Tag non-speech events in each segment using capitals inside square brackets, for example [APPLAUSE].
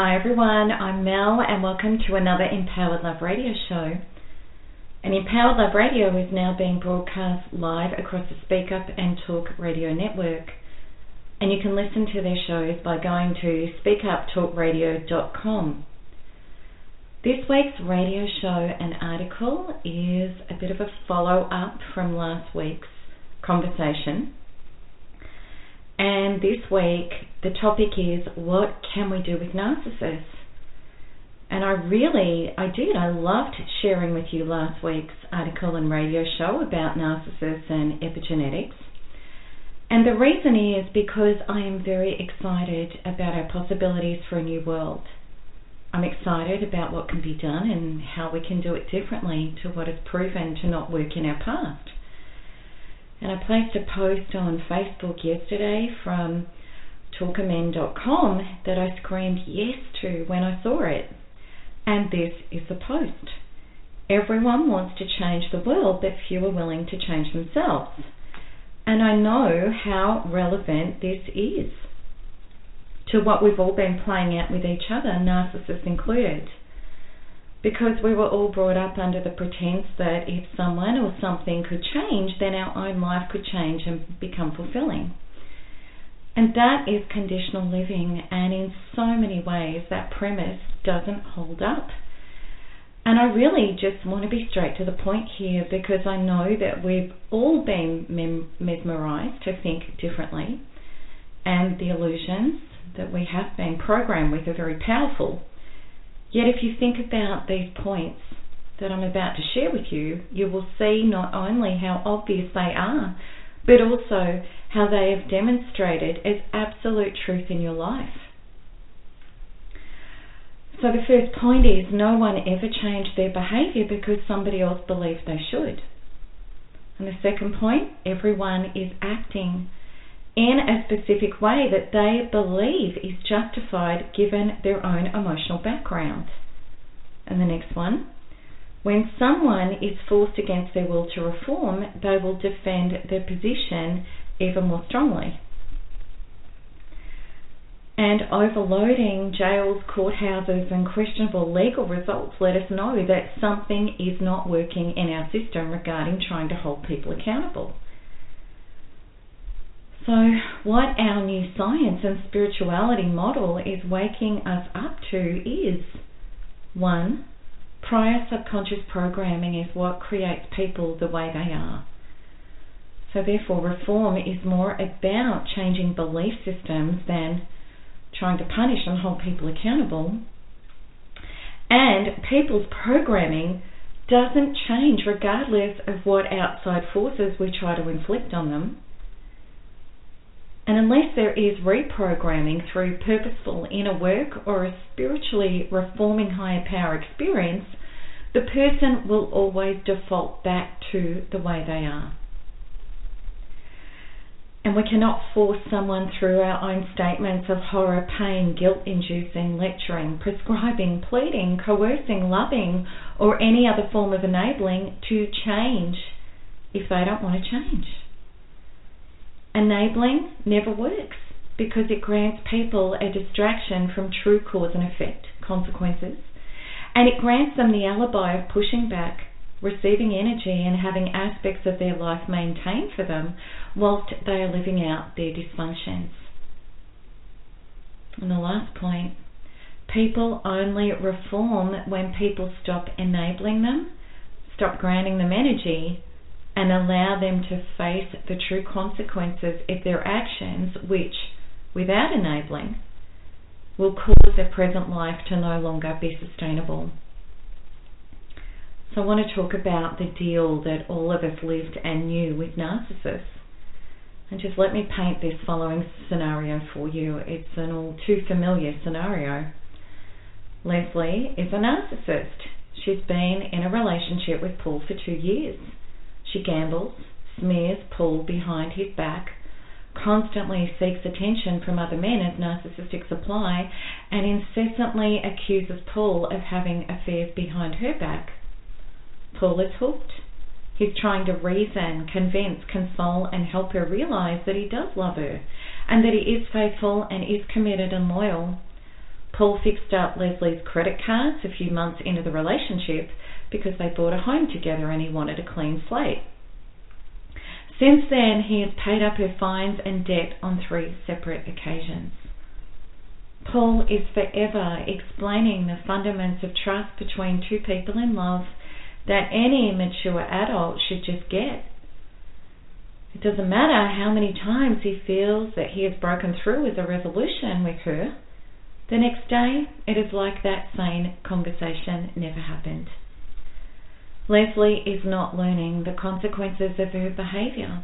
Hi everyone, I'm Mel and welcome to another Empowered Love radio show. And Empowered Love Radio is now being broadcast live across the Speak Up and Talk radio network. And you can listen to their shows by going to speakuptalkradio.com. This week's radio show and article is a bit of a follow up from last week's conversation. And this week, the topic is what can we do with narcissists? And I really, I did, I loved sharing with you last week's article and radio show about narcissists and epigenetics. And the reason is because I am very excited about our possibilities for a new world. I'm excited about what can be done and how we can do it differently to what has proven to not work in our past. And I placed a post on Facebook yesterday from talkamen.com that I screamed yes to when I saw it. And this is the post. Everyone wants to change the world, but few are willing to change themselves. And I know how relevant this is to what we've all been playing out with each other, narcissists included. Because we were all brought up under the pretense that if someone or something could change, then our own life could change and become fulfilling. And that is conditional living, and in so many ways, that premise doesn't hold up. And I really just want to be straight to the point here because I know that we've all been mesmerized to think differently, and the illusions that we have been programmed with are very powerful. Yet, if you think about these points that I'm about to share with you, you will see not only how obvious they are, but also how they have demonstrated as absolute truth in your life. So, the first point is no one ever changed their behaviour because somebody else believed they should. And the second point, everyone is acting in a specific way that they believe is justified given their own emotional background. And the next one, when someone is forced against their will to reform, they will defend their position even more strongly. And overloading jails, courthouses, and questionable legal results let us know that something is not working in our system regarding trying to hold people accountable. So, what our new science and spirituality model is waking us up to is one, prior subconscious programming is what creates people the way they are. So, therefore, reform is more about changing belief systems than trying to punish and hold people accountable. And people's programming doesn't change regardless of what outside forces we try to inflict on them. And unless there is reprogramming through purposeful inner work or a spiritually reforming higher power experience, the person will always default back to the way they are. And we cannot force someone through our own statements of horror, pain, guilt inducing, lecturing, prescribing, pleading, coercing, loving, or any other form of enabling to change if they don't want to change. Enabling never works because it grants people a distraction from true cause and effect consequences, and it grants them the alibi of pushing back receiving energy and having aspects of their life maintained for them whilst they are living out their dysfunctions. And the last point people only reform when people stop enabling them, stop granting them energy, and allow them to face the true consequences of their actions, which, without enabling, will cause their present life to no longer be sustainable. So, I want to talk about the deal that all of us lived and knew with narcissists. And just let me paint this following scenario for you. It's an all too familiar scenario. Leslie is a narcissist. She's been in a relationship with Paul for two years. She gambles, smears Paul behind his back, constantly seeks attention from other men as narcissistic supply, and incessantly accuses Paul of having affairs behind her back. Paul is hooked. He's trying to reason, convince, console, and help her realize that he does love her and that he is faithful and is committed and loyal. Paul fixed up Leslie's credit cards a few months into the relationship because they bought a home together and he wanted a clean slate. Since then, he has paid up her fines and debt on three separate occasions. Paul is forever explaining the fundamentals of trust between two people in love that any mature adult should just get. It doesn't matter how many times he feels that he has broken through with a resolution with her, the next day it is like that same conversation never happened. Leslie is not learning the consequences of her behaviour.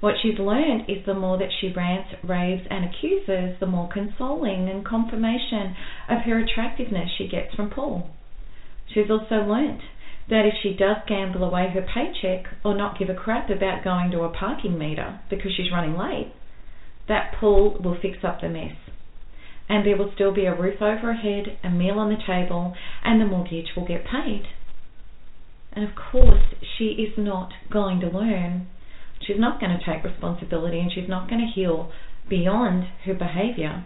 What she's learned is the more that she rants, raves, and accuses, the more consoling and confirmation of her attractiveness she gets from Paul. She's also learnt that if she does gamble away her paycheck or not give a crap about going to a parking meter because she's running late, that Paul will fix up the mess. And there will still be a roof over her head, a meal on the table, and the mortgage will get paid. And of course, she is not going to learn. She's not going to take responsibility and she's not going to heal beyond her behavior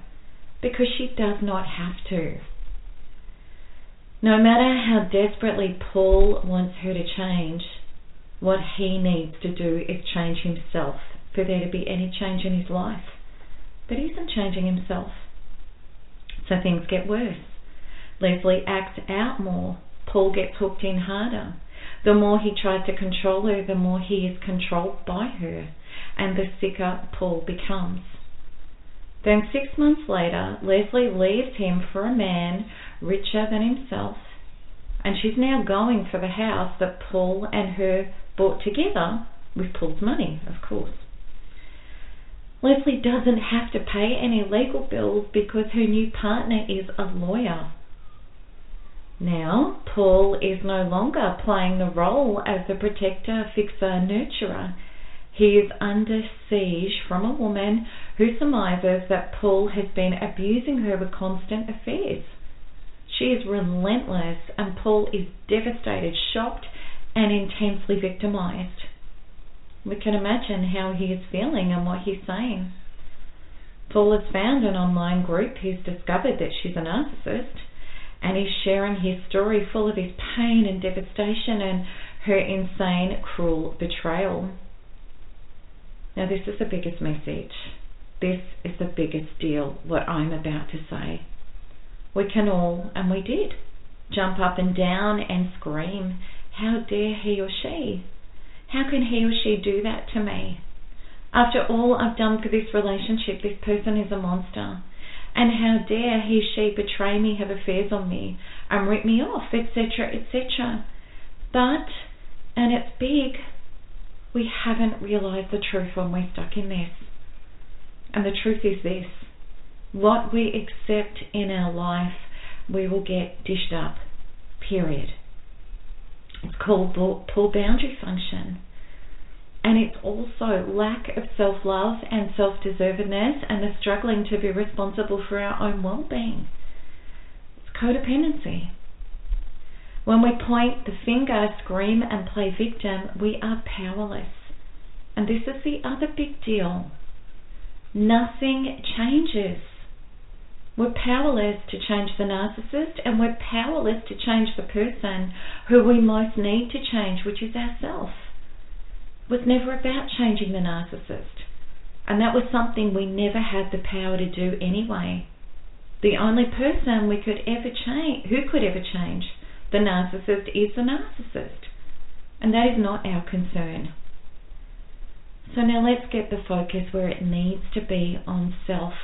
because she does not have to. No matter how desperately Paul wants her to change, what he needs to do is change himself for there to be any change in his life. But he isn't changing himself. So things get worse. Leslie acts out more. Paul gets hooked in harder. The more he tries to control her, the more he is controlled by her, and the sicker Paul becomes. Then, six months later, Leslie leaves him for a man richer than himself, and she's now going for the house that Paul and her bought together with Paul's money, of course. Leslie doesn't have to pay any legal bills because her new partner is a lawyer. Now, Paul is no longer playing the role as the protector, fixer, nurturer. He is under siege from a woman who surmises that Paul has been abusing her with constant affairs. She is relentless, and Paul is devastated, shocked, and intensely victimized. We can imagine how he is feeling and what he's saying. Paul has found an online group. He's discovered that she's a narcissist and he's sharing his story full of his pain and devastation and her insane, cruel betrayal. Now, this is the biggest message. This is the biggest deal, what I'm about to say. We can all, and we did, jump up and down and scream, How dare he or she? How can he or she do that to me? After all I've done for this relationship, this person is a monster. And how dare he, she betray me, have affairs on me, and rip me off, etc., etc. But, and it's big, we haven't realized the truth when we're stuck in this. And the truth is this what we accept in our life, we will get dished up. Period. It's called pull boundary function and it's also lack of self love and self deservedness and the struggling to be responsible for our own well being. It's codependency. When we point the finger, scream, and play victim, we are powerless. And this is the other big deal. Nothing changes. We're powerless to change the narcissist and we're powerless to change the person who we most need to change, which is ourselves. Was never about changing the narcissist. And that was something we never had the power to do anyway. The only person we could ever change, who could ever change the narcissist is the narcissist. And that is not our concern. So now let's get the focus where it needs to be on self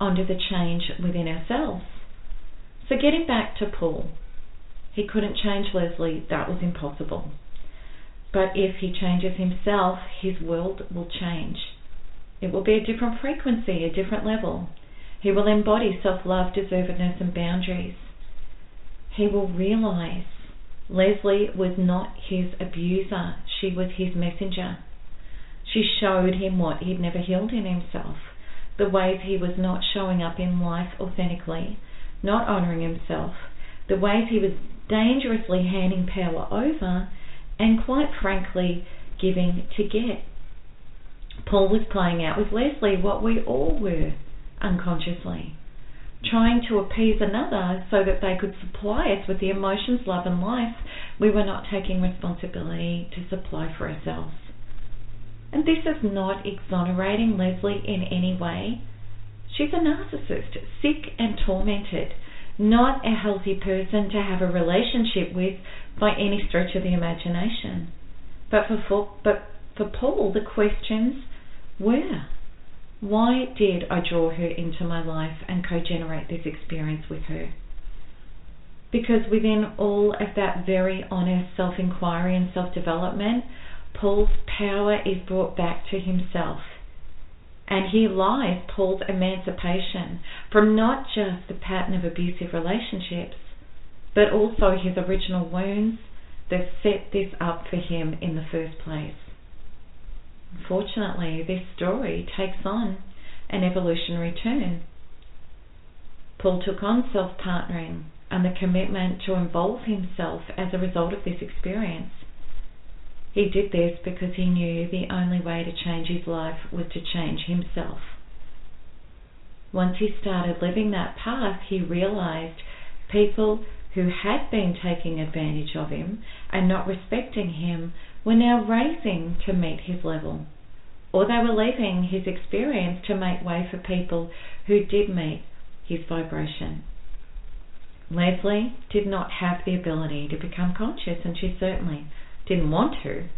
onto the change within ourselves. So getting back to Paul, he couldn't change Leslie, that was impossible. But if he changes himself, his world will change. It will be a different frequency, a different level. He will embody self love, deservedness, and boundaries. He will realize Leslie was not his abuser, she was his messenger. She showed him what he'd never healed in himself the ways he was not showing up in life authentically, not honouring himself, the ways he was dangerously handing power over, and quite frankly, giving to get. Paul was playing out with Leslie what we all were unconsciously, trying to appease another so that they could supply us with the emotions, love, and life we were not taking responsibility to supply for ourselves. And this is not exonerating Leslie in any way. She's a narcissist, sick and tormented, not a healthy person to have a relationship with by any stretch of the imagination. But for, but for Paul, the questions were why did I draw her into my life and co generate this experience with her? Because within all of that very honest self inquiry and self development, Paul's power is brought back to himself. And here lies Paul's emancipation from not just the pattern of abusive relationships, but also his original wounds that set this up for him in the first place. Unfortunately, this story takes on an evolutionary turn. Paul took on self partnering and the commitment to involve himself as a result of this experience. He did this because he knew the only way to change his life was to change himself. Once he started living that path, he realized people who had been taking advantage of him and not respecting him were now raising to meet his level, or they were leaving his experience to make way for people who did meet his vibration. Leslie did not have the ability to become conscious, and she certainly didn't want to.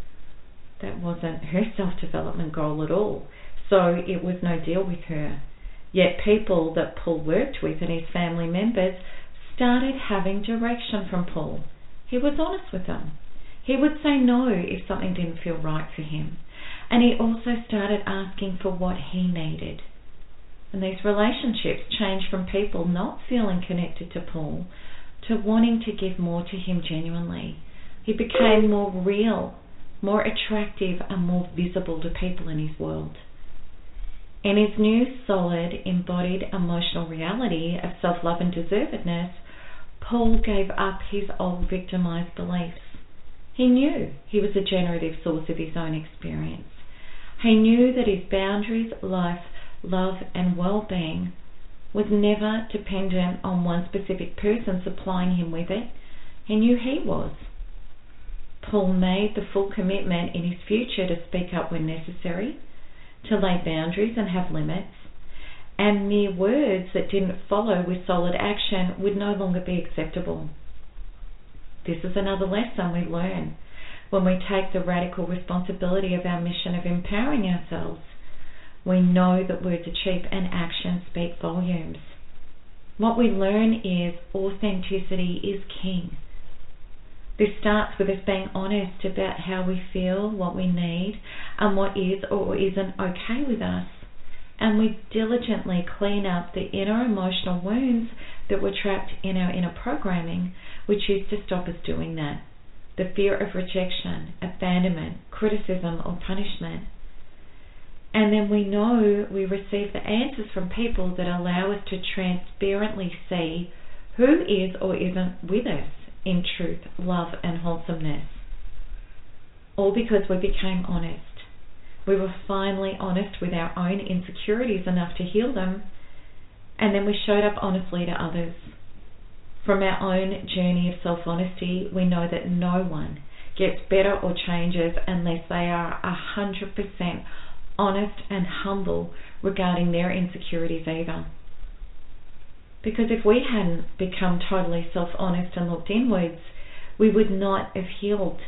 That wasn't her [LAUGHS] self development goal at all. So it was no deal with her. Yet people that Paul worked with and his family members started having direction from Paul. He was honest with them. He would say no if something didn't feel right for him. And he also started asking for what he needed. And these relationships changed from people not feeling connected to Paul to wanting to give more to him genuinely he became more real, more attractive, and more visible to people in his world. In his new, solid, embodied emotional reality of self love and deservedness, Paul gave up his old victimized beliefs. He knew he was a generative source of his own experience. He knew that his boundaries, life, love, and well being was never dependent on one specific person supplying him with it. He knew he was. Paul made the full commitment in his future to speak up when necessary, to lay boundaries and have limits, and mere words that didn't follow with solid action would no longer be acceptable. This is another lesson we learn when we take the radical responsibility of our mission of empowering ourselves. We know that words are cheap and actions speak volumes. What we learn is authenticity is king. This starts with us being honest about how we feel, what we need, and what is or isn't okay with us. And we diligently clean up the inner emotional wounds that were trapped in our inner programming, which used to stop us doing that. The fear of rejection, abandonment, criticism, or punishment. And then we know we receive the answers from people that allow us to transparently see who is or isn't with us in truth, love, and wholesomeness. All because we became honest. We were finally honest with our own insecurities enough to heal them, and then we showed up honestly to others. From our own journey of self honesty, we know that no one gets better or changes unless they are 100% honest and humble regarding their insecurities either. Because if we hadn't become totally self honest and looked inwards, we would not have healed.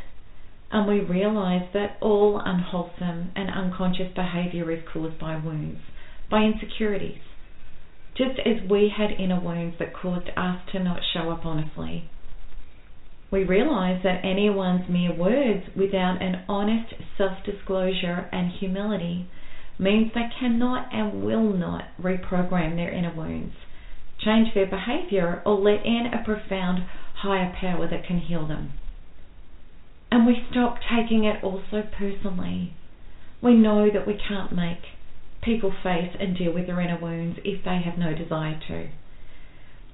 And we realize that all unwholesome and unconscious behavior is caused by wounds, by insecurities. Just as we had inner wounds that caused us to not show up honestly. We realize that anyone's mere words without an honest self disclosure and humility means they cannot and will not reprogram their inner wounds change their behavior, or let in a profound higher power that can heal them. And we stop taking it all so personally. We know that we can't make people face and deal with their inner wounds if they have no desire to.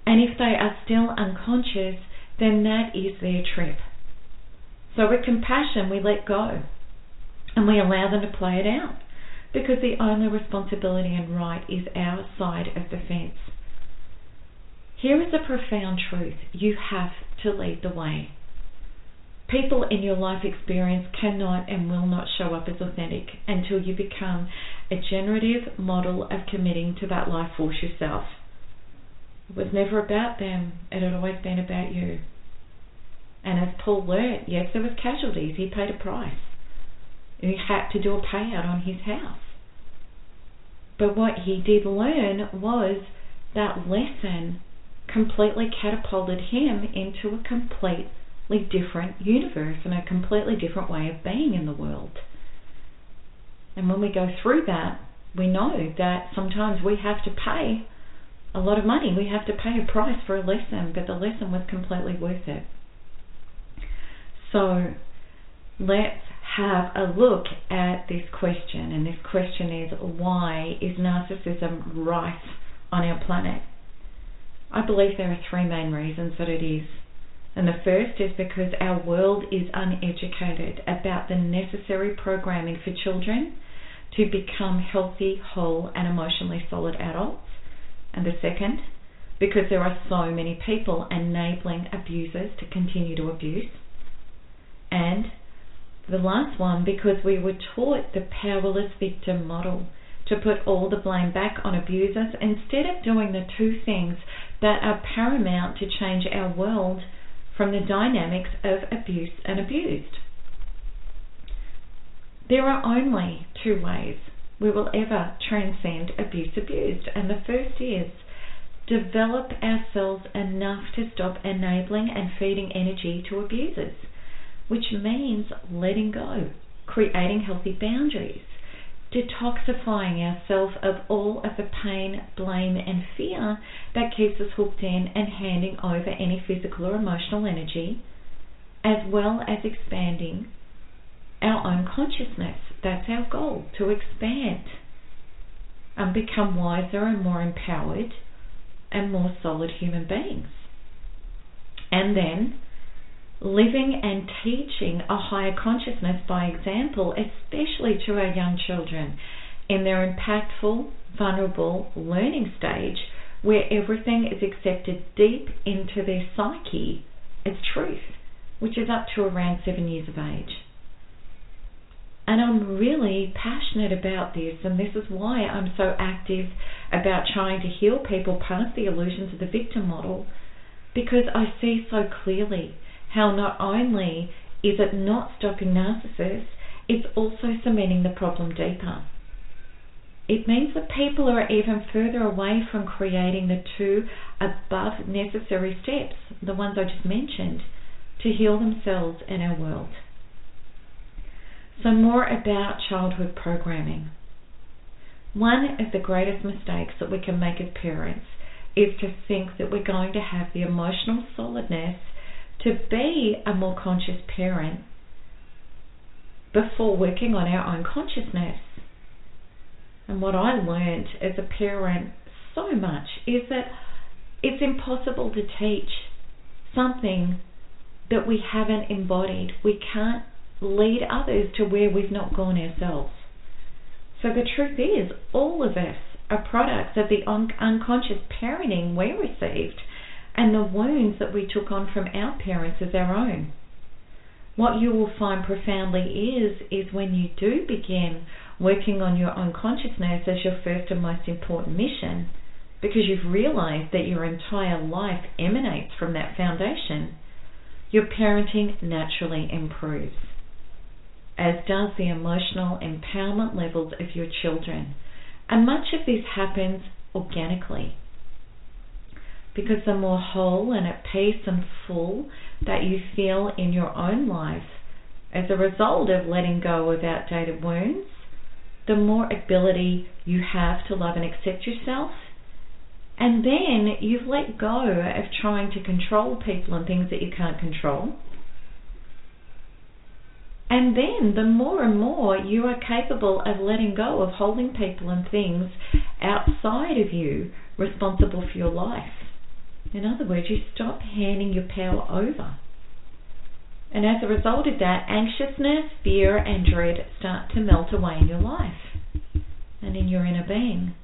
And if they are still unconscious, then that is their trip. So with compassion, we let go and we allow them to play it out because the only responsibility and right is our side of the fence. Here is a profound truth you have to lead the way. People in your life experience cannot and will not show up as authentic until you become a generative model of committing to that life force yourself. It was never about them, it had always been about you. And as Paul learnt, yes, there was casualties. He paid a price. He had to do a payout on his house. But what he did learn was that lesson completely catapulted him into a completely different universe and a completely different way of being in the world. And when we go through that, we know that sometimes we have to pay a lot of money. We have to pay a price for a lesson, but the lesson was completely worth it. So let's have a look at this question. And this question is why is narcissism rife on our planet? I believe there are three main reasons that it is. And the first is because our world is uneducated about the necessary programming for children to become healthy, whole, and emotionally solid adults. And the second, because there are so many people enabling abusers to continue to abuse. And the last one, because we were taught the powerless victim model to put all the blame back on abusers instead of doing the two things that are paramount to change our world from the dynamics of abuse and abused. There are only two ways we will ever transcend abuse abused, and the first is develop ourselves enough to stop enabling and feeding energy to abusers, which means letting go, creating healthy boundaries, detoxifying ourselves of all of the pain, blame, and fear that keeps us hooked in and handing over any physical or emotional energy, as well as expanding our own consciousness. That's our goal to expand and become wiser and more empowered and more solid human beings. And then living and teaching a higher consciousness by example, especially to our young children in their impactful, vulnerable learning stage where everything is accepted deep into their psyche as truth, which is up to around seven years of age. And I'm really passionate about this, and this is why I'm so active about trying to heal people past the illusions of the victim model, because I see so clearly how not only is it not stopping narcissists, it's also cementing the problem deeper. It means that people are even further away from creating the two above necessary steps, the ones I just mentioned, to heal themselves and our world. So, more about childhood programming. One of the greatest mistakes that we can make as parents is to think that we're going to have the emotional solidness to be a more conscious parent before working on our own consciousness. And what I learned as a parent so much is that it's impossible to teach something that we haven't embodied. We can't lead others to where we've not gone ourselves. So the truth is, all of us are products of the un- unconscious parenting we received and the wounds that we took on from our parents as our own. What you will find profoundly is is when you do begin working on your own consciousness as your first and most important mission, because you've realized that your entire life emanates from that foundation, your parenting naturally improves, as does the emotional empowerment levels of your children. And much of this happens organically. Because the more whole and at peace and full that you feel in your own life as a result of letting go of outdated wounds, the more ability you have to love and accept yourself. And then you've let go of trying to control people and things that you can't control. And then the more and more you are capable of letting go of holding people and things outside of you responsible for your life. In other words, you stop handing your power over. And as a result of that, anxiousness, fear, and dread start to melt away in your life and in your inner being.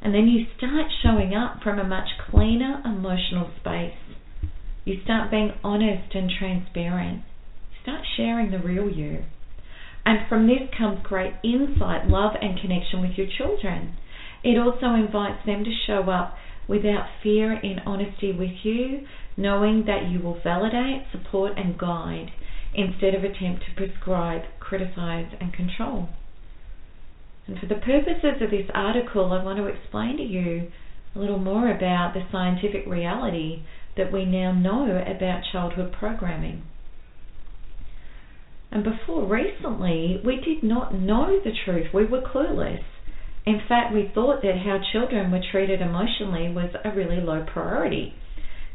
And then you start showing up from a much cleaner emotional space. You start being honest and transparent. You Start sharing the real you. And from this comes great insight, love, and connection with your children. It also invites them to show up without fear in honesty with you, knowing that you will validate, support, and guide instead of attempt to prescribe, criticize, and control. And for the purposes of this article, I want to explain to you a little more about the scientific reality that we now know about childhood programming. And before recently, we did not know the truth. We were clueless. In fact, we thought that how children were treated emotionally was a really low priority.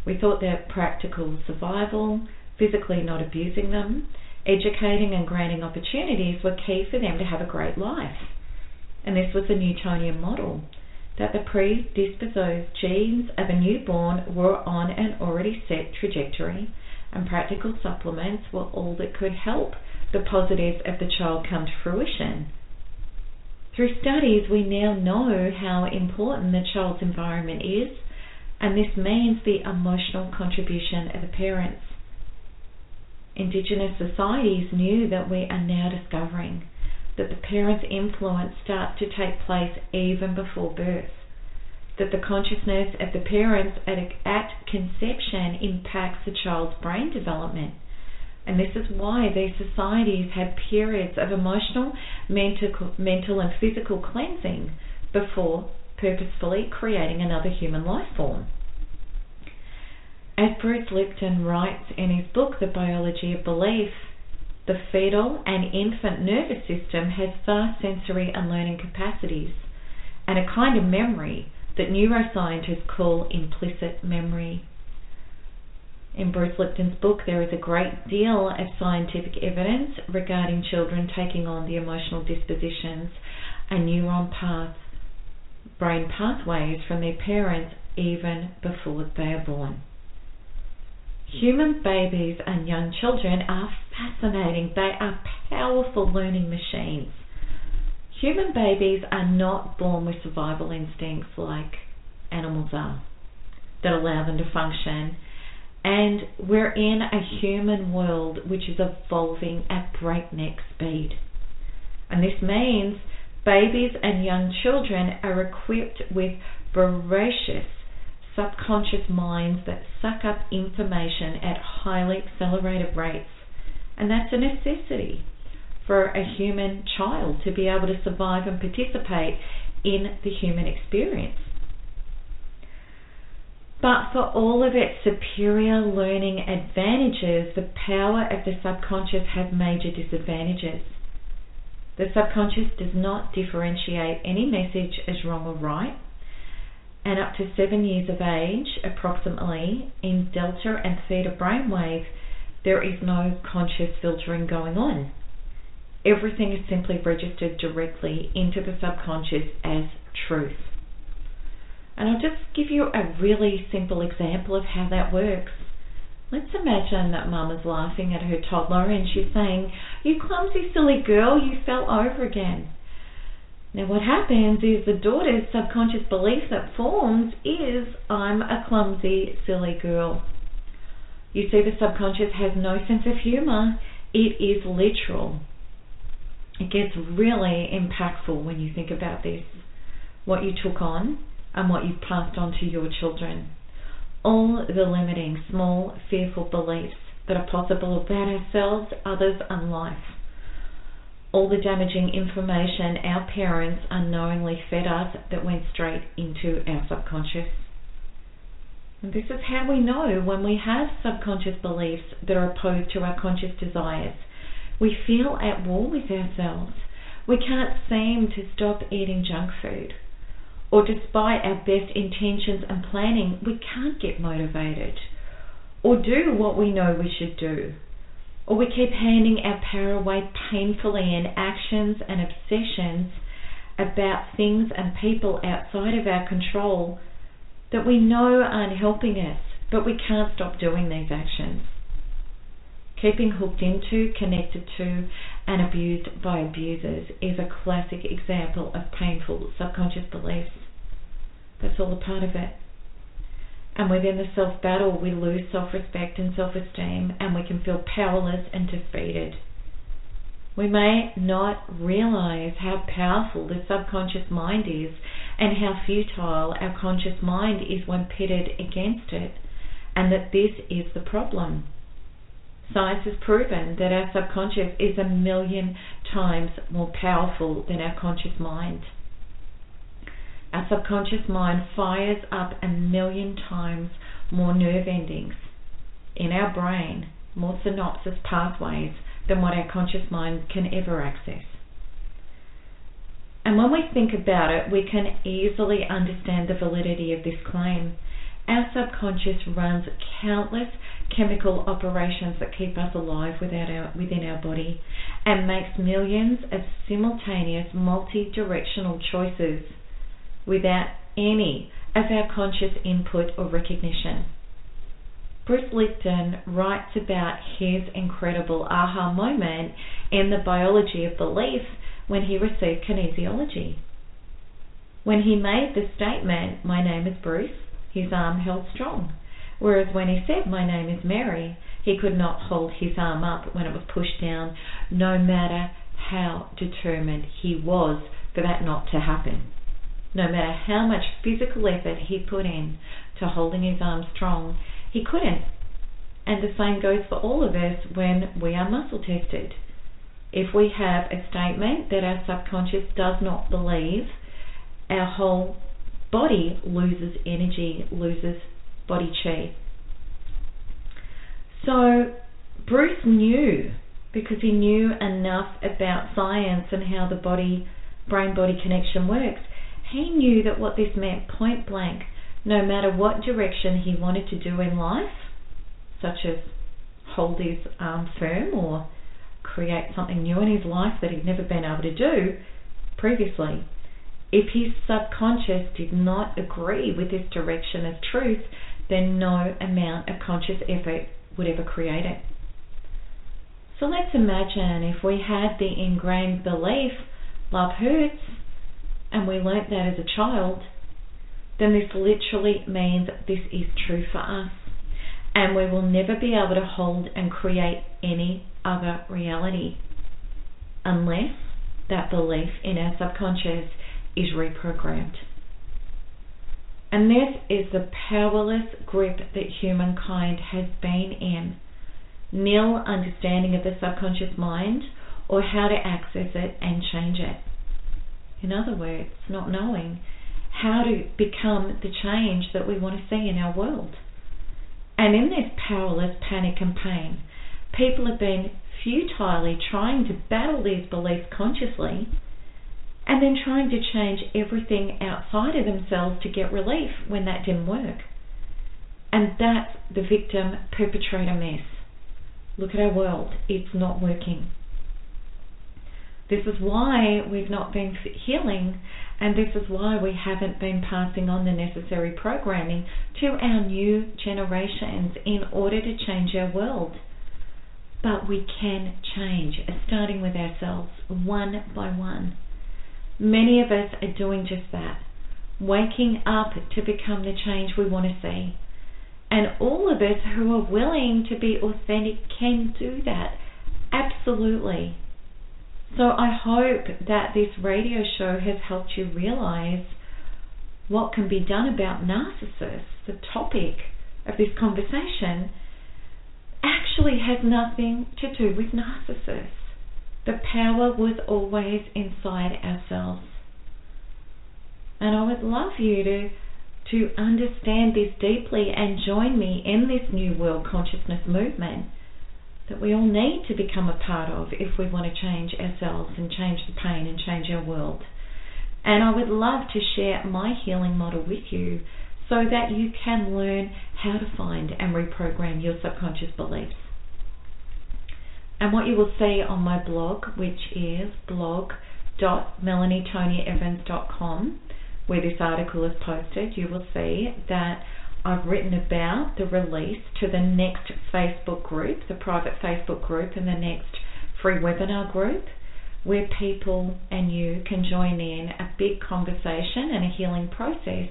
We thought that practical survival, physically not abusing them, educating and granting opportunities were key for them to have a great life. And this was the Newtonian model that the predisposed genes of a newborn were on an already set trajectory, and practical supplements were all that could help the positives of the child come to fruition. Through studies, we now know how important the child's environment is, and this means the emotional contribution of the parents. Indigenous societies knew that we are now discovering that the parent's influence starts to take place even before birth, that the consciousness of the parents at, at conception impacts the child's brain development and this is why these societies have periods of emotional, mental, mental and physical cleansing before purposefully creating another human life form. As Bruce Lipton writes in his book, The Biology of Belief, the fetal and infant nervous system has vast sensory and learning capacities and a kind of memory that neuroscientists call implicit memory. In Bruce Lipton's book, there is a great deal of scientific evidence regarding children taking on the emotional dispositions and neuron path, brain pathways from their parents even before they are born. Human babies and young children are fascinating. They are powerful learning machines. Human babies are not born with survival instincts like animals are that allow them to function and we're in a human world which is evolving at breakneck speed. And this means babies and young children are equipped with voracious subconscious minds that suck up information at highly accelerated rates. And that's a necessity for a human child to be able to survive and participate in the human experience. But for all of its superior learning advantages, the power of the subconscious has major disadvantages. The subconscious does not differentiate any message as wrong or right, and up to seven years of age, approximately, in delta and theta brainwave, there is no conscious filtering going on. Everything is simply registered directly into the subconscious as truth. And I'll just give you a really simple example of how that works. Let's imagine that mum is laughing at her toddler and she's saying, You clumsy silly girl, you fell over again. Now, what happens is the daughter's subconscious belief that forms is I'm a clumsy, silly girl. You see, the subconscious has no sense of humour, it is literal. It gets really impactful when you think about this what you took on and what you've passed on to your children. All the limiting, small, fearful beliefs that are possible about ourselves, others, and life. All the damaging information our parents unknowingly fed us that went straight into our subconscious. And this is how we know when we have subconscious beliefs that are opposed to our conscious desires. We feel at war with ourselves. We can't seem to stop eating junk food or despite our best intentions and planning, we can't get motivated or do what we know we should do. Or we keep handing our power away painfully in actions and obsessions about things and people outside of our control that we know aren't helping us, but we can't stop doing these actions keeping hooked into, connected to, and abused by abusers is a classic example of painful subconscious beliefs. That's all a part of it. And within the self battle, we lose self respect and self esteem, and we can feel powerless and defeated. We may not realize how powerful the subconscious mind is and how futile our conscious mind is when pitted against it, and that this is the problem. Science has proven that our subconscious is a million times more powerful than our conscious mind. Our subconscious mind fires up a million times more nerve endings in our brain, more synapses pathways than what our conscious mind can ever access. And when we think about it, we can easily understand the validity of this claim. Our subconscious runs countless chemical operations that keep us alive our, within our body and makes millions of simultaneous multi directional choices without any of our conscious input or recognition. Bruce Lipton writes about his incredible aha moment in the biology of belief when he received kinesiology. When he made the statement, My name is Bruce, his arm held strong. Whereas when he said, My name is Mary, he could not hold his arm up when it was pushed down, no matter how determined he was for that not to happen. No matter how much physical effort he put in to holding his arm strong, he couldn't. And the same goes for all of us when we are muscle tested. If we have a statement that our subconscious does not believe, our whole body loses energy, loses body chi. So Bruce knew because he knew enough about science and how the body brain body connection works. He knew that what this meant point blank, no matter what direction he wanted to do in life, such as hold his arm firm or create something new in his life that he'd never been able to do previously, if his subconscious did not agree with this direction of truth, then no amount of conscious effort would ever create it. So let's imagine if we had the ingrained belief, love hurts, and we learnt that as a child, then this literally means this is true for us. And we will never be able to hold and create any other reality unless that belief in our subconscious is reprogrammed. And this is the powerless grip that humankind has been in. Nil understanding of the subconscious mind or how to access it and change it. In other words, not knowing how to become the change that we want to see in our world. And in this powerless panic and pain, people have been futilely trying to battle these beliefs consciously and then trying to change everything outside of themselves to get relief when that didn't work. And that's the victim perpetrator mess. Look at our world, it's not working. This is why we've not been healing, and this is why we haven't been passing on the necessary programming to our new generations in order to change our world. But we can change, starting with ourselves, one by one. Many of us are doing just that, waking up to become the change we want to see. And all of us who are willing to be authentic can do that. Absolutely. So I hope that this radio show has helped you realize what can be done about narcissists, the topic of this conversation, actually has nothing to do with narcissists. The power was always inside ourselves. And I would love you to to understand this deeply and join me in this new world consciousness movement that we all need to become a part of if we want to change ourselves and change the pain and change our world. And I would love to share my healing model with you so that you can learn how to find and reprogram your subconscious beliefs. And what you will see on my blog, which is blog.melanietoniaevans.com, where this article is posted, you will see that I've written about the release to the next Facebook group, the private Facebook group, and the next free webinar group, where people and you can join in a big conversation and a healing process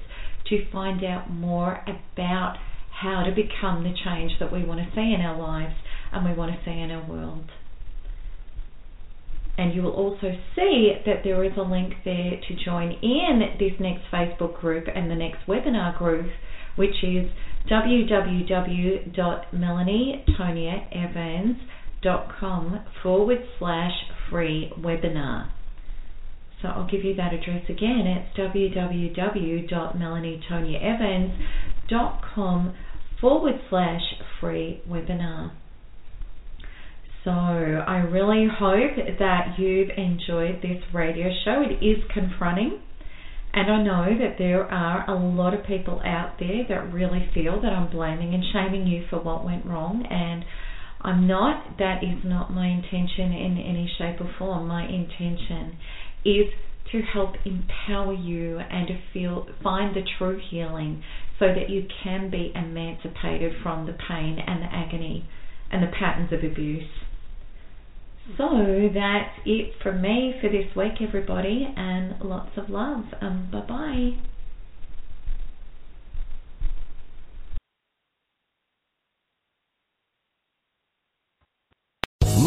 to find out more about how to become the change that we want to see in our lives and we want to see in our world. And you will also see that there is a link there to join in this next Facebook group and the next webinar group, which is www.melanietoniaevans.com forward slash free webinar. So I'll give you that address again. It's www.melanietoniaevans.com forward slash free webinar. So I really hope that you've enjoyed this radio show. It is confronting. And I know that there are a lot of people out there that really feel that I'm blaming and shaming you for what went wrong. And I'm not. That is not my intention in any shape or form. My intention is to help empower you and to feel find the true healing so that you can be emancipated from the pain and the agony and the patterns of abuse. So that's it from me for this week, everybody, and lots of love. Um, bye bye.